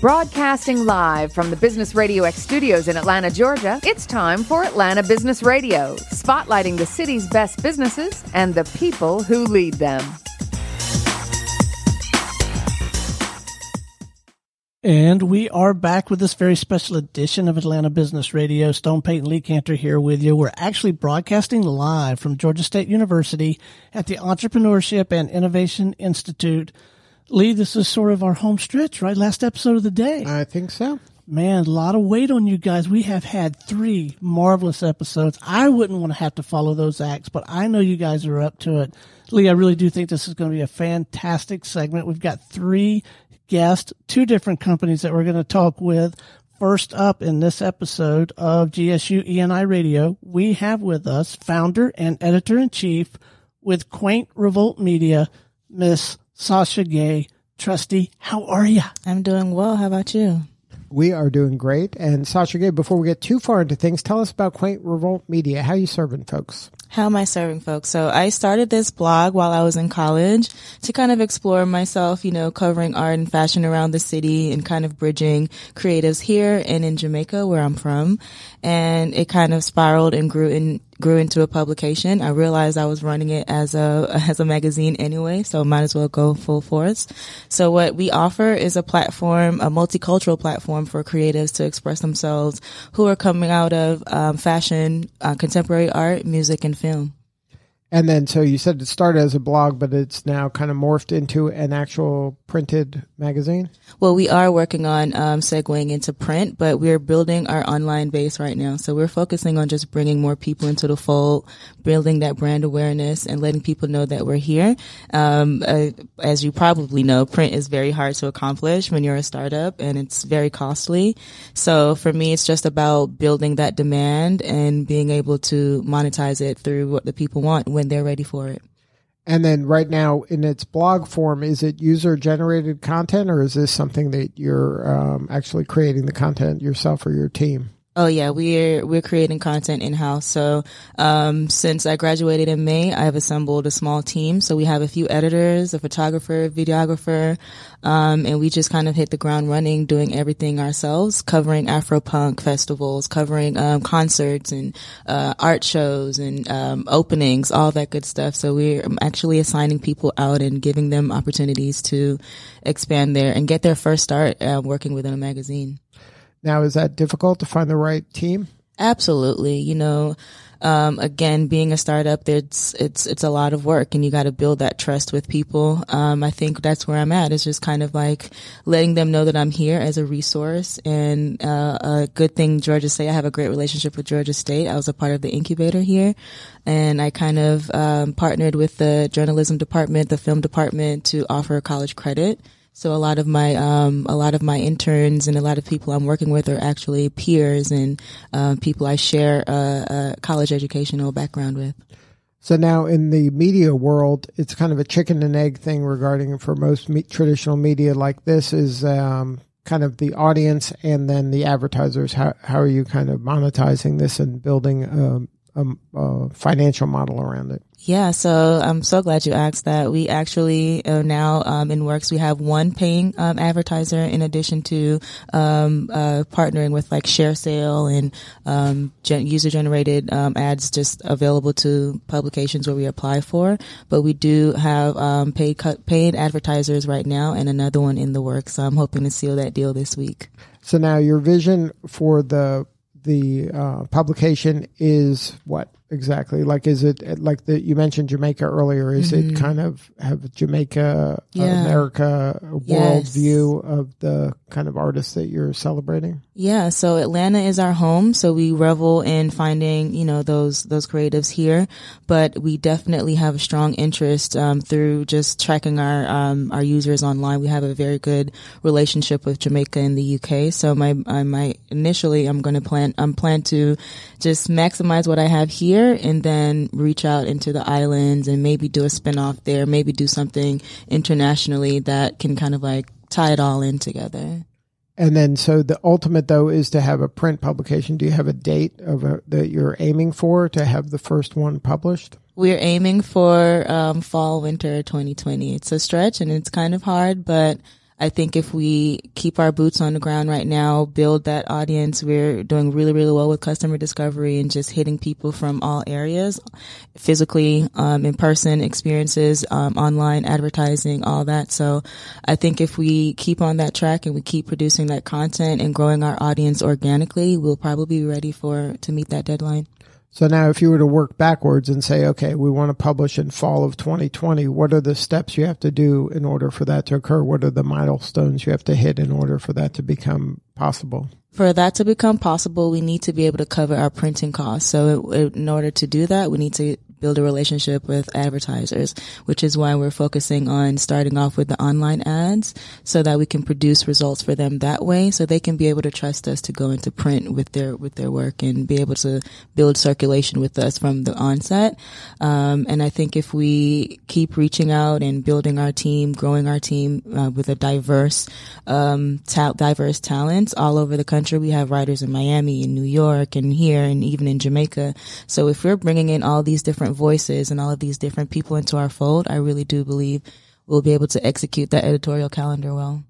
Broadcasting live from the Business Radio X studios in Atlanta, Georgia, it's time for Atlanta Business Radio, spotlighting the city's best businesses and the people who lead them. And we are back with this very special edition of Atlanta Business Radio. Stone Payton Lee Cantor here with you. We're actually broadcasting live from Georgia State University at the Entrepreneurship and Innovation Institute. Lee, this is sort of our home stretch, right? Last episode of the day. I think so. Man, a lot of weight on you guys. We have had three marvelous episodes. I wouldn't want to have to follow those acts, but I know you guys are up to it. Lee, I really do think this is going to be a fantastic segment. We've got three guests, two different companies that we're going to talk with. First up in this episode of GSU ENI Radio, we have with us founder and editor in chief with Quaint Revolt Media, Miss Sasha Gay. Trusty, how are you? I'm doing well. How about you? We are doing great. And Sasha Gay, before we get too far into things, tell us about Quaint Revolt Media. How you serving folks? How am I serving folks? So I started this blog while I was in college to kind of explore myself, you know, covering art and fashion around the city and kind of bridging creatives here and in Jamaica where I'm from. And it kind of spiraled and grew in, grew into a publication. I realized I was running it as a, as a magazine anyway, so might as well go full force. So what we offer is a platform, a multicultural platform for creatives to express themselves who are coming out of um, fashion, uh, contemporary art, music, and film. And then, so you said it started as a blog, but it's now kind of morphed into an actual printed magazine? Well, we are working on um, segueing into print, but we're building our online base right now. So we're focusing on just bringing more people into the fold, building that brand awareness, and letting people know that we're here. Um, uh, as you probably know, print is very hard to accomplish when you're a startup, and it's very costly. So for me, it's just about building that demand and being able to monetize it through what the people want when they're ready for it. And then right now in its blog form, is it user generated content or is this something that you're um, actually creating the content yourself or your team? Oh yeah, we're we're creating content in house. So um, since I graduated in May, I've assembled a small team. So we have a few editors, a photographer, videographer, um, and we just kind of hit the ground running, doing everything ourselves, covering Afropunk festivals, covering um, concerts and uh, art shows and um, openings, all that good stuff. So we're actually assigning people out and giving them opportunities to expand there and get their first start uh, working within a magazine. Now, is that difficult to find the right team? Absolutely. You know, um, again, being a startup, it's it's it's a lot of work, and you got to build that trust with people. Um, I think that's where I'm at. It's just kind of like letting them know that I'm here as a resource. And uh, a good thing, Georgia State, I have a great relationship with Georgia State. I was a part of the incubator here, and I kind of um, partnered with the journalism department, the film department, to offer college credit. So a lot of my um, a lot of my interns and a lot of people I'm working with are actually peers and uh, people I share a, a college educational background with. So now in the media world, it's kind of a chicken and egg thing regarding for most me- traditional media like this is um, kind of the audience and then the advertisers. How how are you kind of monetizing this and building um, a, a financial model around it? Yeah, so I'm so glad you asked that. We actually are now um, in works. We have one paying um, advertiser in addition to um, uh, partnering with like ShareSale and um, gen- user generated um, ads just available to publications where we apply for. But we do have um, paid paid advertisers right now and another one in the works. So I'm hoping to seal that deal this week. So now your vision for the the uh, publication is what exactly? Like, is it like the you mentioned Jamaica earlier? Is mm-hmm. it kind of have Jamaica, yeah. uh, America world yes. view of the kind of artists that you're celebrating? Yeah, so Atlanta is our home, so we revel in finding you know those those creatives here, but we definitely have a strong interest um, through just tracking our um, our users online. We have a very good relationship with Jamaica and the UK. So my my initially I'm going to plan I'm plan to just maximize what I have here here and then reach out into the islands and maybe do a spinoff there, maybe do something internationally that can kind of like tie it all in together. And then, so the ultimate though is to have a print publication. Do you have a date of a, that you're aiming for to have the first one published? We're aiming for um, fall winter 2020. It's a stretch and it's kind of hard, but I think if we keep our boots on the ground right now, build that audience, we're doing really, really well with customer discovery and just hitting people from all areas, physically, um, in person experiences, um, online advertising, all that. So I think if we keep on that track and we keep producing that content and growing our audience organically, we'll probably be ready for, to meet that deadline. So now if you were to work backwards and say, okay, we want to publish in fall of 2020, what are the steps you have to do in order for that to occur? What are the milestones you have to hit in order for that to become possible? For that to become possible, we need to be able to cover our printing costs. So in order to do that, we need to build a relationship with advertisers, which is why we're focusing on starting off with the online ads so that we can produce results for them that way so they can be able to trust us to go into print with their with their work and be able to build circulation with us from the onset. Um, and I think if we keep reaching out and building our team, growing our team uh, with a diverse um, ta- diverse talents all over the country, we have writers in Miami, in New York, and here, and even in Jamaica. So if we're bringing in all these different different voices and all of these different people into our fold, I really do believe we'll be able to execute that editorial calendar well.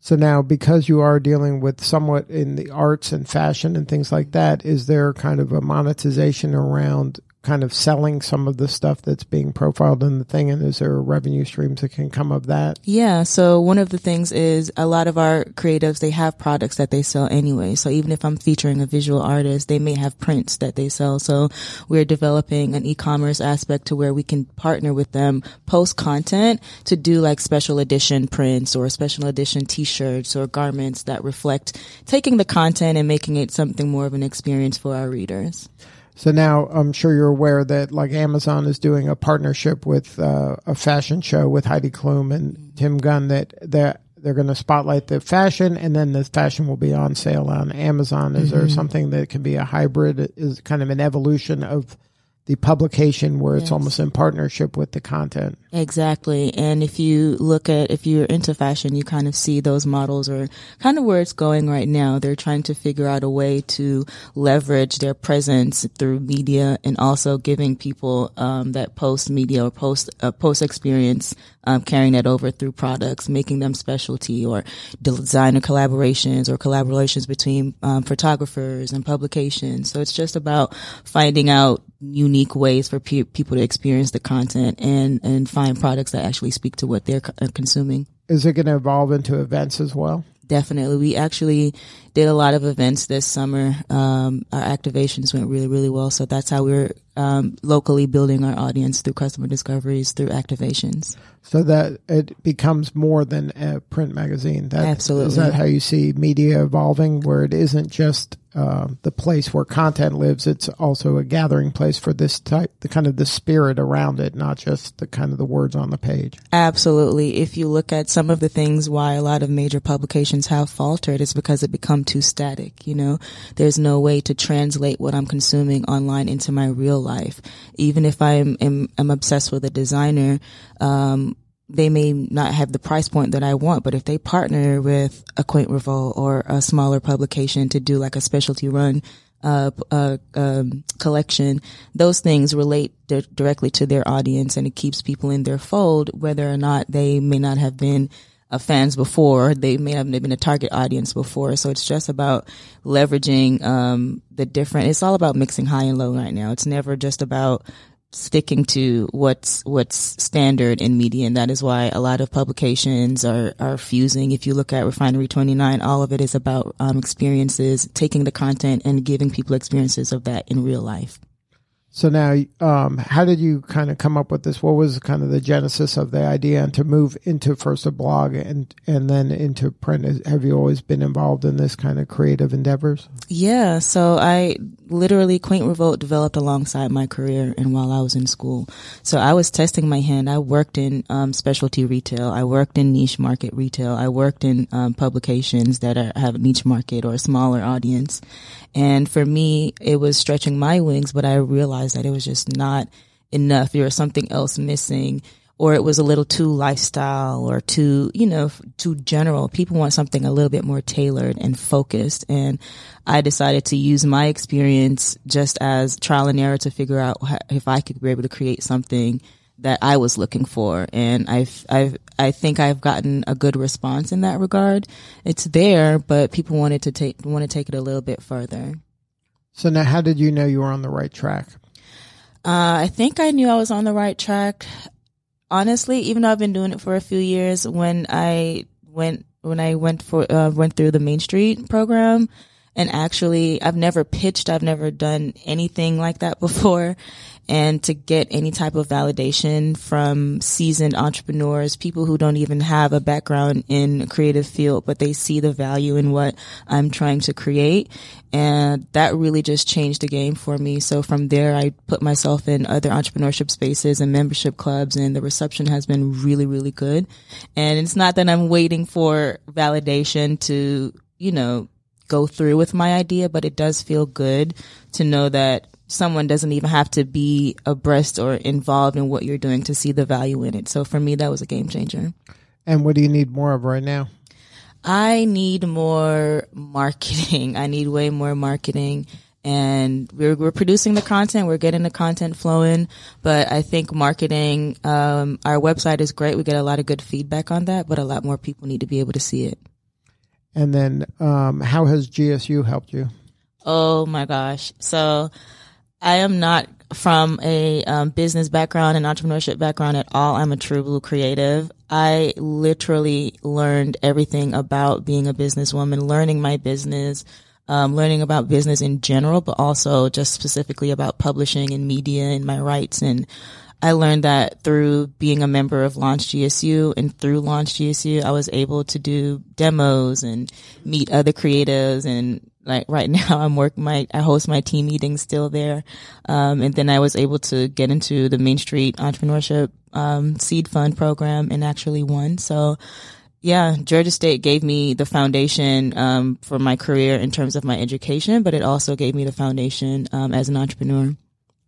So now, because you are dealing with somewhat in the arts and fashion and things like that, is there kind of a monetization around kind of selling some of the stuff that's being profiled in the thing and is there revenue streams that can come of that? Yeah so one of the things is a lot of our creatives they have products that they sell anyway. So even if i'm featuring a visual artist they may have prints that they sell. So we're developing an e-commerce aspect to where we can partner with them post content to do like special edition prints or special edition t-shirts or garments that reflect taking the content and making it something more of an experience for our readers so now I'm sure you're aware that like Amazon is doing a partnership with uh, a fashion show with Heidi Klum and Tim Gunn that that they're going to spotlight the fashion and then the fashion will be on sale on Amazon. Is mm-hmm. there something that can be a hybrid? Is kind of an evolution of the publication where it's almost in partnership with the content. Exactly. And if you look at, if you're into fashion, you kind of see those models are kind of where it's going right now. They're trying to figure out a way to leverage their presence through media and also giving people, um, that post media or post, uh, post experience, um, carrying that over through products, making them specialty or designer collaborations or collaborations between, um, photographers and publications. So it's just about finding out unique ways for pe- people to experience the content and and find products that actually speak to what they're co- consuming. Is it going to evolve into events as well? Definitely. We actually did a lot of events this summer. Um, our activations went really, really well. So that's how we're um, locally building our audience through customer discoveries, through activations. So that it becomes more than a print magazine. That, Absolutely. Is that how you see media evolving, where it isn't just uh, the place where content lives. It's also a gathering place for this type, the kind of the spirit around it, not just the kind of the words on the page. Absolutely. If you look at some of the things why a lot of major publications have faltered, it's because it become too static. You know, there's no way to translate what I'm consuming online into my real life. Even if I'm, am, am obsessed with a designer, um, they may not have the price point that I want, but if they partner with a Quaint Revolt or a smaller publication to do like a specialty run uh, uh, um, collection, those things relate di- directly to their audience and it keeps people in their fold, whether or not they may not have been uh, fans before, they may have been a target audience before. So it's just about leveraging um, the different. It's all about mixing high and low right now. It's never just about sticking to what's what's standard in media and that is why a lot of publications are are fusing if you look at Refinery29 all of it is about um, experiences taking the content and giving people experiences of that in real life so now, um, how did you kind of come up with this? What was kind of the genesis of the idea and to move into first a blog and and then into print? Have you always been involved in this kind of creative endeavors? Yeah. So I literally Quaint Revolt developed alongside my career and while I was in school. So I was testing my hand. I worked in um, specialty retail. I worked in niche market retail. I worked in um, publications that are, have a niche market or a smaller audience. And for me, it was stretching my wings, but I realized that it was just not enough. There was something else missing or it was a little too lifestyle or too, you know, too general. People want something a little bit more tailored and focused. And I decided to use my experience just as trial and error to figure out if I could be able to create something that I was looking for. And I've, I've, I think I've gotten a good response in that regard. It's there, but people wanted to take, want to take it a little bit further. So now, how did you know you were on the right track? Uh, I think I knew I was on the right track. Honestly, even though I've been doing it for a few years, when I went when I went for uh, went through the Main Street program, and actually I've never pitched, I've never done anything like that before, and to get any type of validation from seasoned entrepreneurs, people who don't even have a background in a creative field, but they see the value in what I'm trying to create. And that really just changed the game for me. So from there, I put myself in other entrepreneurship spaces and membership clubs and the reception has been really, really good. And it's not that I'm waiting for validation to, you know, go through with my idea, but it does feel good to know that someone doesn't even have to be abreast or involved in what you're doing to see the value in it. So for me, that was a game changer. And what do you need more of right now? I need more marketing. I need way more marketing. And we're, we're producing the content. We're getting the content flowing. But I think marketing, um, our website is great. We get a lot of good feedback on that, but a lot more people need to be able to see it. And then, um, how has GSU helped you? Oh my gosh. So I am not from a um, business background and entrepreneurship background at all. I'm a true blue creative. I literally learned everything about being a businesswoman, learning my business, um, learning about business in general, but also just specifically about publishing and media and my rights. And I learned that through being a member of Launch GSU and through Launch GSU, I was able to do demos and meet other creatives and like right now I'm working my, I host my team meetings still there. Um, and then I was able to get into the Main Street Entrepreneurship, um, Seed Fund program and actually won. So, yeah, Georgia State gave me the foundation um, for my career in terms of my education, but it also gave me the foundation um, as an entrepreneur.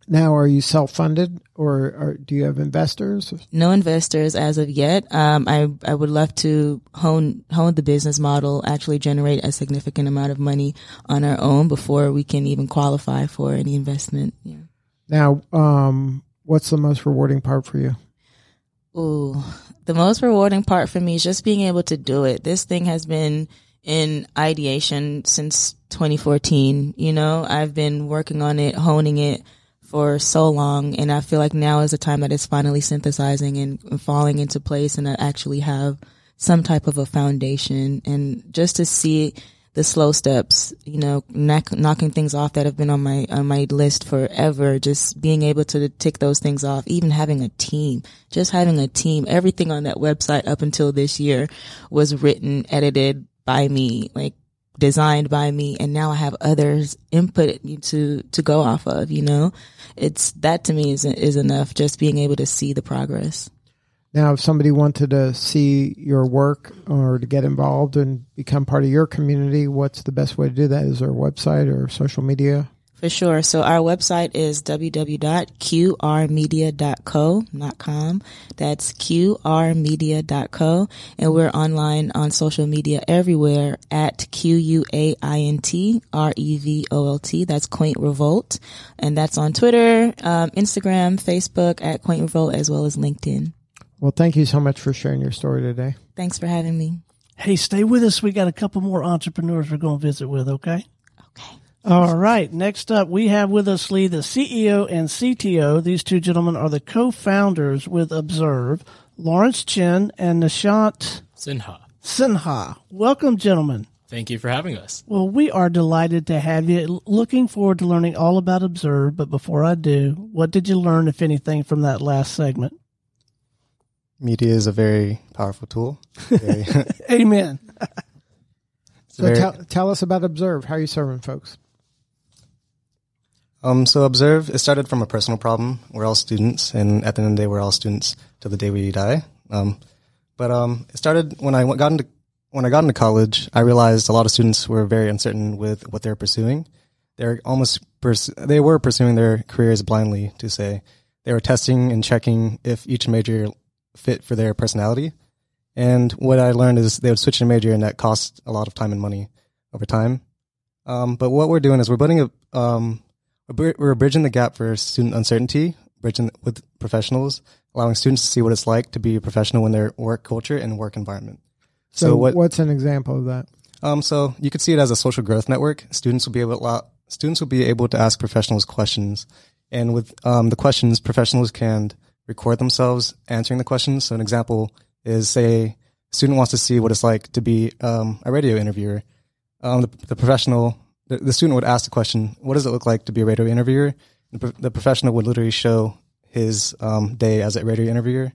Now, are you self funded or, or, do you have investors? No investors as of yet. Um, I, I would love to hone, hone the business model, actually generate a significant amount of money on our own before we can even qualify for any investment. Yeah. Now, um, what's the most rewarding part for you? Ooh, the most rewarding part for me is just being able to do it. This thing has been in ideation since 2014. You know, I've been working on it, honing it for so long, and I feel like now is the time that it's finally synthesizing and, falling into place, and I actually have some type of a foundation. And just to see the slow steps, you know, knock, knocking things off that have been on my on my list forever. Just being able to tick those things off, even having a team, just having a team. Everything on that website up until this year was written, edited by me. Like designed by me and now I have others input to to go off of, you know. It's that to me is is enough just being able to see the progress. Now, if somebody wanted to see your work or to get involved and become part of your community, what's the best way to do that? Is there a website or social media? For sure. So our website is www.qrmedia.co, not com. That's qrmedia.co. And we're online on social media everywhere at Q-U-A-I-N-T-R-E-V-O-L-T. That's Quaint Revolt. And that's on Twitter, um, Instagram, Facebook at Quaint Revolt, as well as LinkedIn. Well, thank you so much for sharing your story today. Thanks for having me. Hey, stay with us. We got a couple more entrepreneurs we're going to visit with, okay? Okay. All right. Next up, we have with us Lee, the CEO and CTO. These two gentlemen are the co-founders with Observe, Lawrence Chen and Nishant Sinha. Sinha. Welcome, gentlemen. Thank you for having us. Well, we are delighted to have you. Looking forward to learning all about Observe. But before I do, what did you learn, if anything, from that last segment? Media is a very powerful tool. Very Amen. So very- tell, tell us about Observe. How are you serving folks? Um, so observe, it started from a personal problem. We're all students, and at the end of the day, we're all students till the day we die. Um, but um, it started when I got into when I got into college. I realized a lot of students were very uncertain with what they're pursuing. They're almost pers- they were pursuing their careers blindly. To say they were testing and checking if each major fit for their personality. And what I learned is they would switch a major, and that cost a lot of time and money over time. Um, but what we're doing is we're putting a um, we're bridging the gap for student uncertainty, bridging with professionals allowing students to see what it's like to be a professional in their work culture and work environment. So, So what- what's an example of that? Um, so you could see it as a social growth network. Students will be able to allow, students will be able to ask professionals questions, and with um, the questions, professionals can record themselves answering the questions. So an example is say a student wants to see what it's like to be um, a radio interviewer. Um, the, the professional, the, the student would ask the question, "What does it look like to be a radio interviewer?" The, the professional would literally show his um, day as a radio interviewer,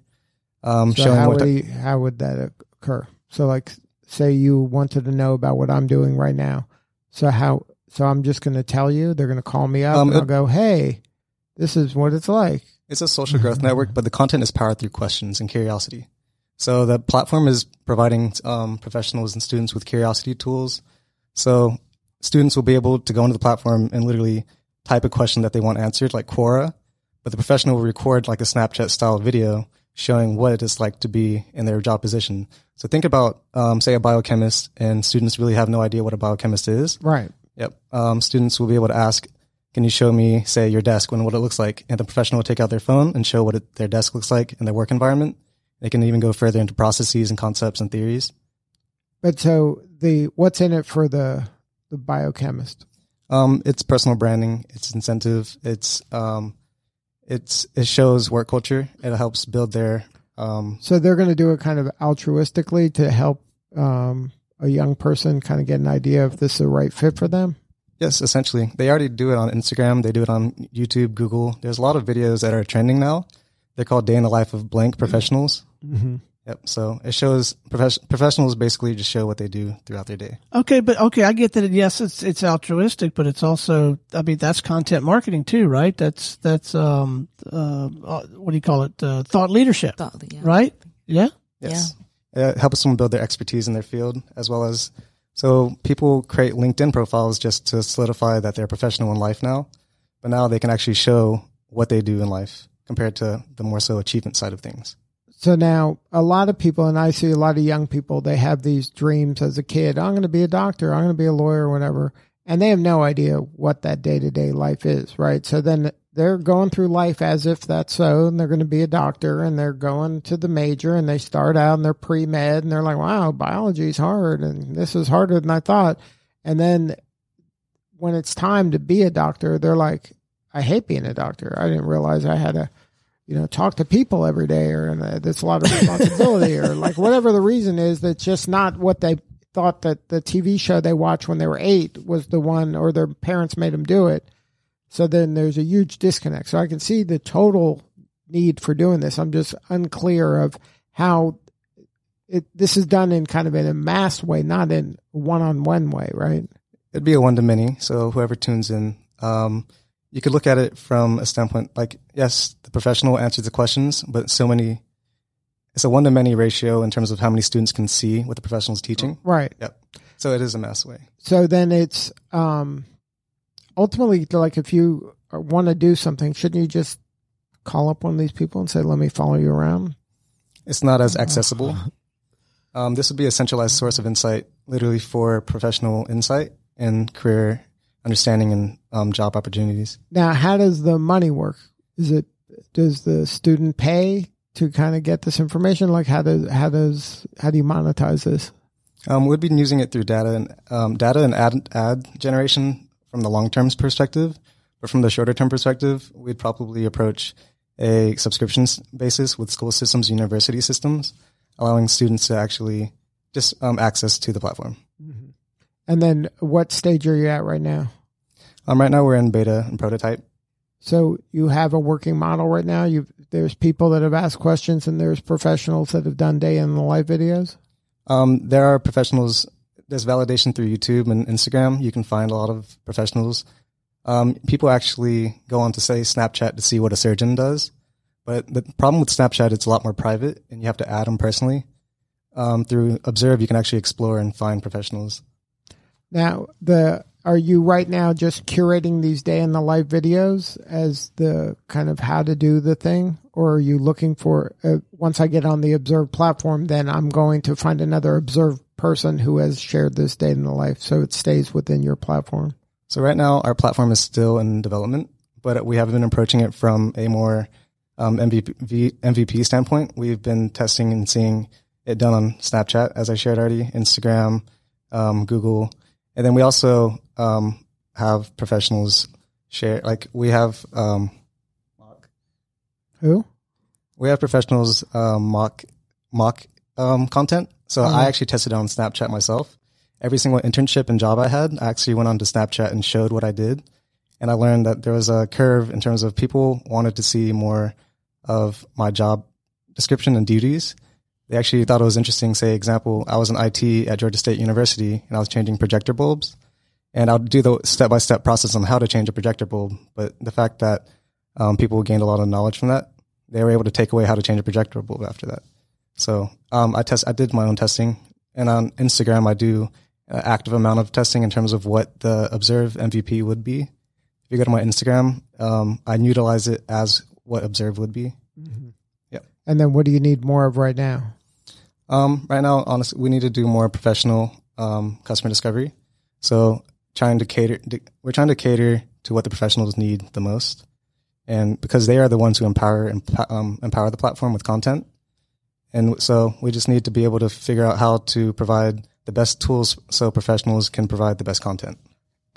um, So showing how what would, he, how would that occur? So like, say you wanted to know about what I'm doing right now. So how? So I'm just going to tell you. They're going to call me up Um, and I'll go, "Hey, this is what it's like." It's a social growth network, but the content is powered through questions and curiosity. So the platform is providing um, professionals and students with curiosity tools. So students will be able to go into the platform and literally type a question that they want answered, like Quora, but the professional will record like a Snapchat style video showing what it is like to be in their job position. So think about, um, say, a biochemist, and students really have no idea what a biochemist is. Right. Yep. Um, students will be able to ask, can you show me, say, your desk and what it looks like? And the professional will take out their phone and show what it, their desk looks like in their work environment. They can even go further into processes and concepts and theories. But so the what's in it for the the biochemist? Um, it's personal branding. It's incentive. It's, um, it's, it shows work culture. It helps build their, um, So they're going to do it kind of altruistically to help um, a young person kind of get an idea if this is the right fit for them. yes, essentially they already do it on Instagram. They do it on YouTube, Google. There's a lot of videos that are trending now. They're called day in the life of blank professionals. Mm-hmm. Yep. So it shows profes- professionals basically just show what they do throughout their day. Okay, but okay, I get that. Yes, it's it's altruistic, but it's also, I mean, that's content marketing too, right? That's that's um uh uh, what do you call it? Uh, thought leadership, Thought, yeah. right? Yeah. Yes. It helps them build their expertise in their field as well as so people create LinkedIn profiles just to solidify that they're professional in life now. But now they can actually show what they do in life compared to the more so achievement side of things. So now a lot of people, and I see a lot of young people, they have these dreams as a kid. I'm going to be a doctor. I'm going to be a lawyer, whatever. And they have no idea what that day to day life is, right? So then they're going through life as if that's so, and they're going to be a doctor, and they're going to the major, and they start out and they're pre med, and they're like, wow, biology's hard, and this is harder than I thought. And then when it's time to be a doctor, they're like, I hate being a doctor. I didn't realize I had to, you know, talk to people every day, or uh, that's a lot of responsibility, or like whatever the reason is. That's just not what they thought that the TV show they watched when they were eight was the one, or their parents made them do it. So then there's a huge disconnect. So I can see the total need for doing this. I'm just unclear of how it this is done in kind of in a mass way, not in one on one way, right? It'd be a one to many. So whoever tunes in, um, you could look at it from a standpoint like, yes, the professional answers the questions, but so many, it's a one to many ratio in terms of how many students can see what the professional's teaching. Right. Yep. So it is a mass way. So then it's um ultimately like if you want to do something, shouldn't you just call up one of these people and say, "Let me follow you around"? It's not as accessible. Um, this would be a centralized source of insight, literally for professional insight and career understanding and um, job opportunities. Now, how does the money work? Is it does the student pay to kind of get this information? Like how does how does how do you monetize this? Um, we've been using it through data and um, data and ad ad generation from the long term perspective, but from the shorter term perspective, we'd probably approach a subscription basis with school systems, university systems, allowing students to actually just um, access to the platform. And then what stage are you at right now? Um, right now, we're in beta and prototype. So you have a working model right now. You there's people that have asked questions and there's professionals that have done day in the life videos. Um, there are professionals. There's validation through YouTube and Instagram. You can find a lot of professionals. Um, people actually go on to say Snapchat to see what a surgeon does, but the problem with Snapchat, it's a lot more private, and you have to add them personally. Um, through Observe, you can actually explore and find professionals. Now, the are you right now just curating these day in the life videos as the kind of how to do the thing, or are you looking for uh, once I get on the Observe platform, then I'm going to find another Observe person who has shared this day in the life, so it stays within your platform. So right now, our platform is still in development, but we have been approaching it from a more um, MVP, MVP standpoint, we've been testing and seeing it done on Snapchat, as I shared already, Instagram, um, Google, and then we also um, have professionals share. Like we have um, mock. Who? we have professionals um, mock mock um, content. So I actually tested it on Snapchat myself. Every single internship and job I had, I actually went on to Snapchat and showed what I did. And I learned that there was a curve in terms of people wanted to see more of my job description and duties. They actually thought it was interesting. Say, example, I was in IT at Georgia State University and I was changing projector bulbs. And I'll do the step by step process on how to change a projector bulb. But the fact that um, people gained a lot of knowledge from that, they were able to take away how to change a projector bulb after that. So um, I test. I did my own testing, and on Instagram I do an active amount of testing in terms of what the Observe MVP would be. If you go to my Instagram, um, I utilize it as what Observe would be. Yeah. And then what do you need more of right now? Um, right now, honestly, we need to do more professional um, customer discovery. So trying to cater, we're trying to cater to what the professionals need the most, and because they are the ones who empower um, empower the platform with content, and so we just need to be able to figure out how to provide the best tools so professionals can provide the best content.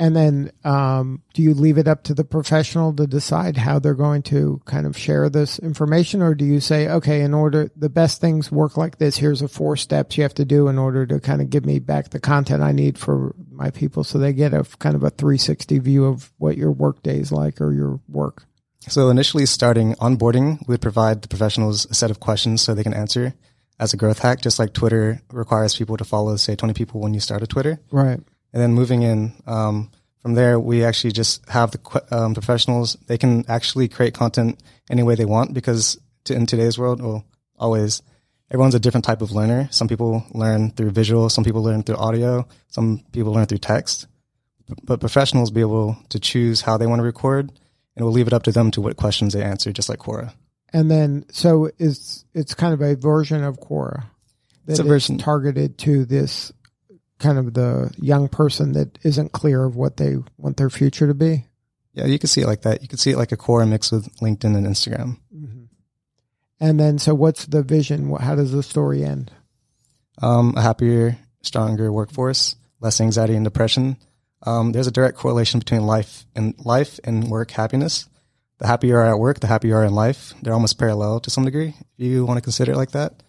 And then, um, do you leave it up to the professional to decide how they're going to kind of share this information, or do you say, okay, in order the best things work like this, here's the four steps you have to do in order to kind of give me back the content I need for my people, so they get a kind of a 360 view of what your work day is like or your work. So initially starting onboarding, we would provide the professionals a set of questions so they can answer as a growth hack, just like Twitter requires people to follow, say, 20 people when you start a Twitter. Right. And then moving in, um, from there, we actually just have the um, professionals. They can actually create content any way they want because to, in today's world, well, always, everyone's a different type of learner. Some people learn through visual, some people learn through audio, some people learn through text. But professionals be able to choose how they want to record, and we'll leave it up to them to what questions they answer, just like Quora. And then, so it's it's kind of a version of Quora that It's a version. targeted to this kind of the young person that isn't clear of what they want their future to be. Yeah, you can see it like that. You can see it like a Quora mixed with LinkedIn and Instagram. And then, so what's the vision? How does the story end? um, a happier, stronger workforce, less anxiety and depression. Um, there's a direct correlation between life and life and work happiness. The happier you are at work, the happier you are in life. They're almost parallel to some degree, if you want to consider it like that.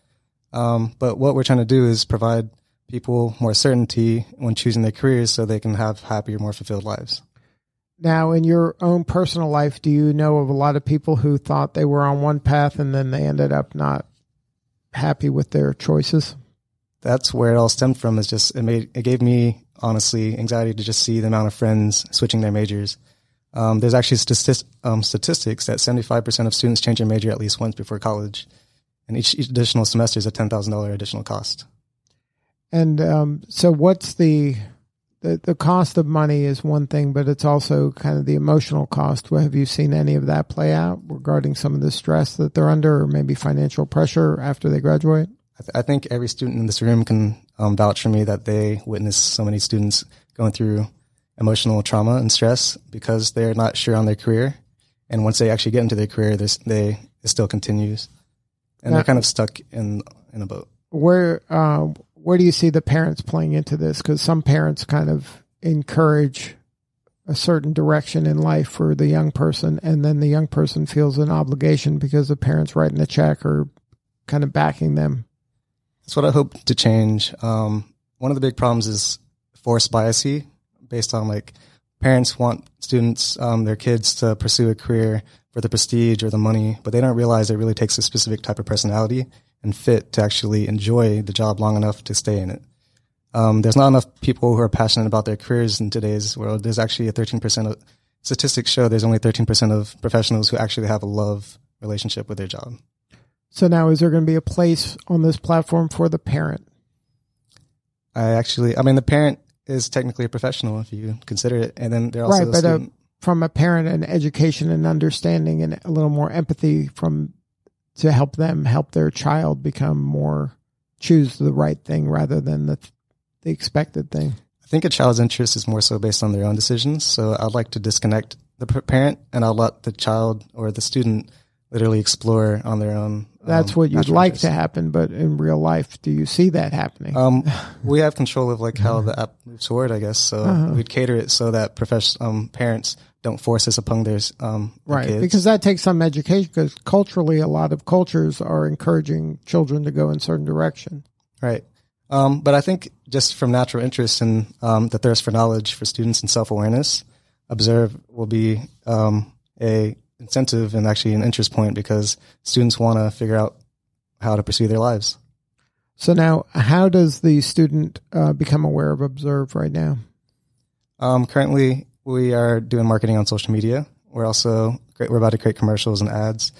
Um, but what we're trying to do is provide people more certainty when choosing their careers so they can have happier, more fulfilled lives. Now, in your own personal life, do you know of a lot of people who thought they were on one path and then they ended up not happy with their choices? that's where it all stemmed from is just it made it gave me honestly anxiety to just see the amount of friends switching their majors um, there's actually um, statistics that 75% of students change their major at least once before college and each, each additional semester is a $10000 additional cost And um, so, what's the, the the cost of money is one thing, but it's also kind of the emotional cost. Have you seen any of that play out regarding some of the stress that they're under, or maybe financial pressure after they graduate? I, th- I think every student in this room can um, vouch for me that they witness so many students going through emotional trauma and stress because they're not sure on their career and once they actually get into their career they it still continues and they're kind of stuck in in a boat Where uh, where do you see the parents playing into this? Because some parents kind of encourage a certain direction in life for the young person, and then the young person feels an obligation because the parents writing the check or kind of backing them. That's what I hope to change. Um, one of the big problems is forced biasy based on like parents want students, um, their kids to pursue a career for the prestige or the money, but they don't realize it really takes a specific type of personality and fit to actually enjoy the job long enough to stay in it. Um, there's not enough people who are passionate about their careers in today's world. There's actually a 13% of statistics show there's only 13% of professionals who actually have a love relationship with their job. So now, is there going to be a place on this platform for the parent? I actually, I mean, the parent is technically a professional if you consider it, and then they're also right, the but uh, student. from a parent and education and understanding and a little more empathy from to help them help their child become more choose the right thing rather than the the expected thing. I think a child's interest is more so based on their own decisions. So I'd like to disconnect the parent, and I'll let the child or the student literally explore on their own. That's um, what you'd like to happen, but in real life, do you see that happening? Um, we have control of like how the app moves forward, I guess. So Uh-huh. we'd cater it so that um, parents don't force this upon their um right, kids. because that takes some education. Because culturally, a lot of cultures are encouraging children to go in certain direction. Right. Um, but I think just from natural interest and um, the thirst for knowledge for students and self awareness, observe will be um, a incentive and actually an interest point because students want to figure out how to pursue their lives. So now, how does the student uh, become aware of Observe right now? Um, currently, we are doing marketing on social media. We're also we're about to create commercials and ads,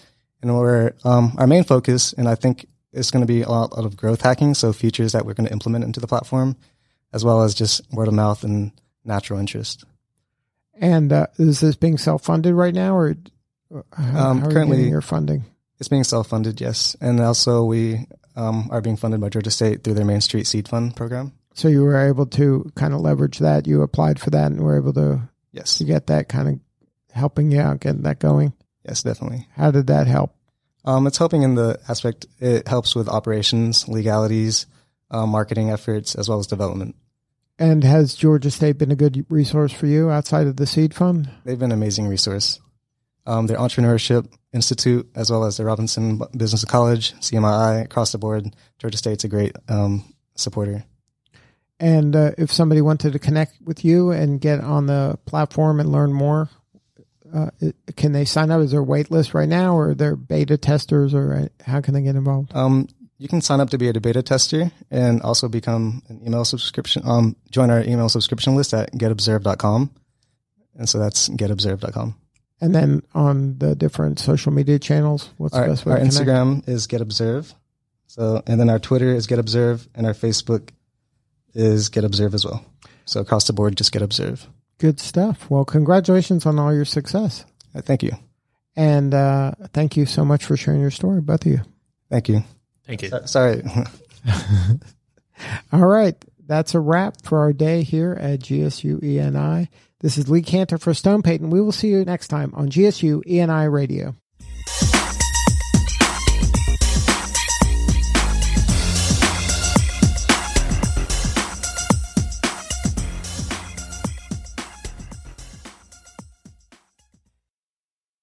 and we're um, our main focus. And I think it's going to be a lot, of growth hacking, so features that we're going to implement into the platform, as well as just word of mouth and natural interest. And uh, is this being self funded right now, or how, Um, how are you currently- getting your funding? It's being self-funded, yes, and also we um, are being funded by Georgia State through their Main Street Seed Fund program. So you were able to kind of leverage that. You applied for that and were able to Yes, to get that kind of helping you out, getting that going. yes, definitely. How did that help? Um, it's helping in the aspect. It helps with operations, legalities, um, marketing efforts, as well as development. And has Georgia State been a good resource for you outside of the seed fund? They've been an amazing resource. Um, their entrepreneurship institute, as well as the Robinson Business College, CMII, across the board, Georgia State's a great um, supporter. And uh, if somebody wanted to connect with you and get on the platform and learn more, uh, can they sign up? Is there a wait list right now, or they're beta testers, or uh, how can they get involved? Um, you can sign up to be a beta tester and also become an email subscription. Um, join our email subscription list at getobserve.com. And so that's getobserve.com. And then on the different social media channels, what's Our, the best way our to connect? Instagram is Get Observe. So, and then our Twitter is Get Observe, and our Facebook is Get Observe as well. So across the board, just Get Observe. Good stuff. Well, congratulations on all your success. Uh, Thank you. And uh, thank you so much for sharing your story, both of you. Thank you. Thank you. So- Sorry. All right. That's a wrap for our day here at GSU ENI. This is Lee Cantor for Stone Payton. We will see you next time on GSU ENI Radio.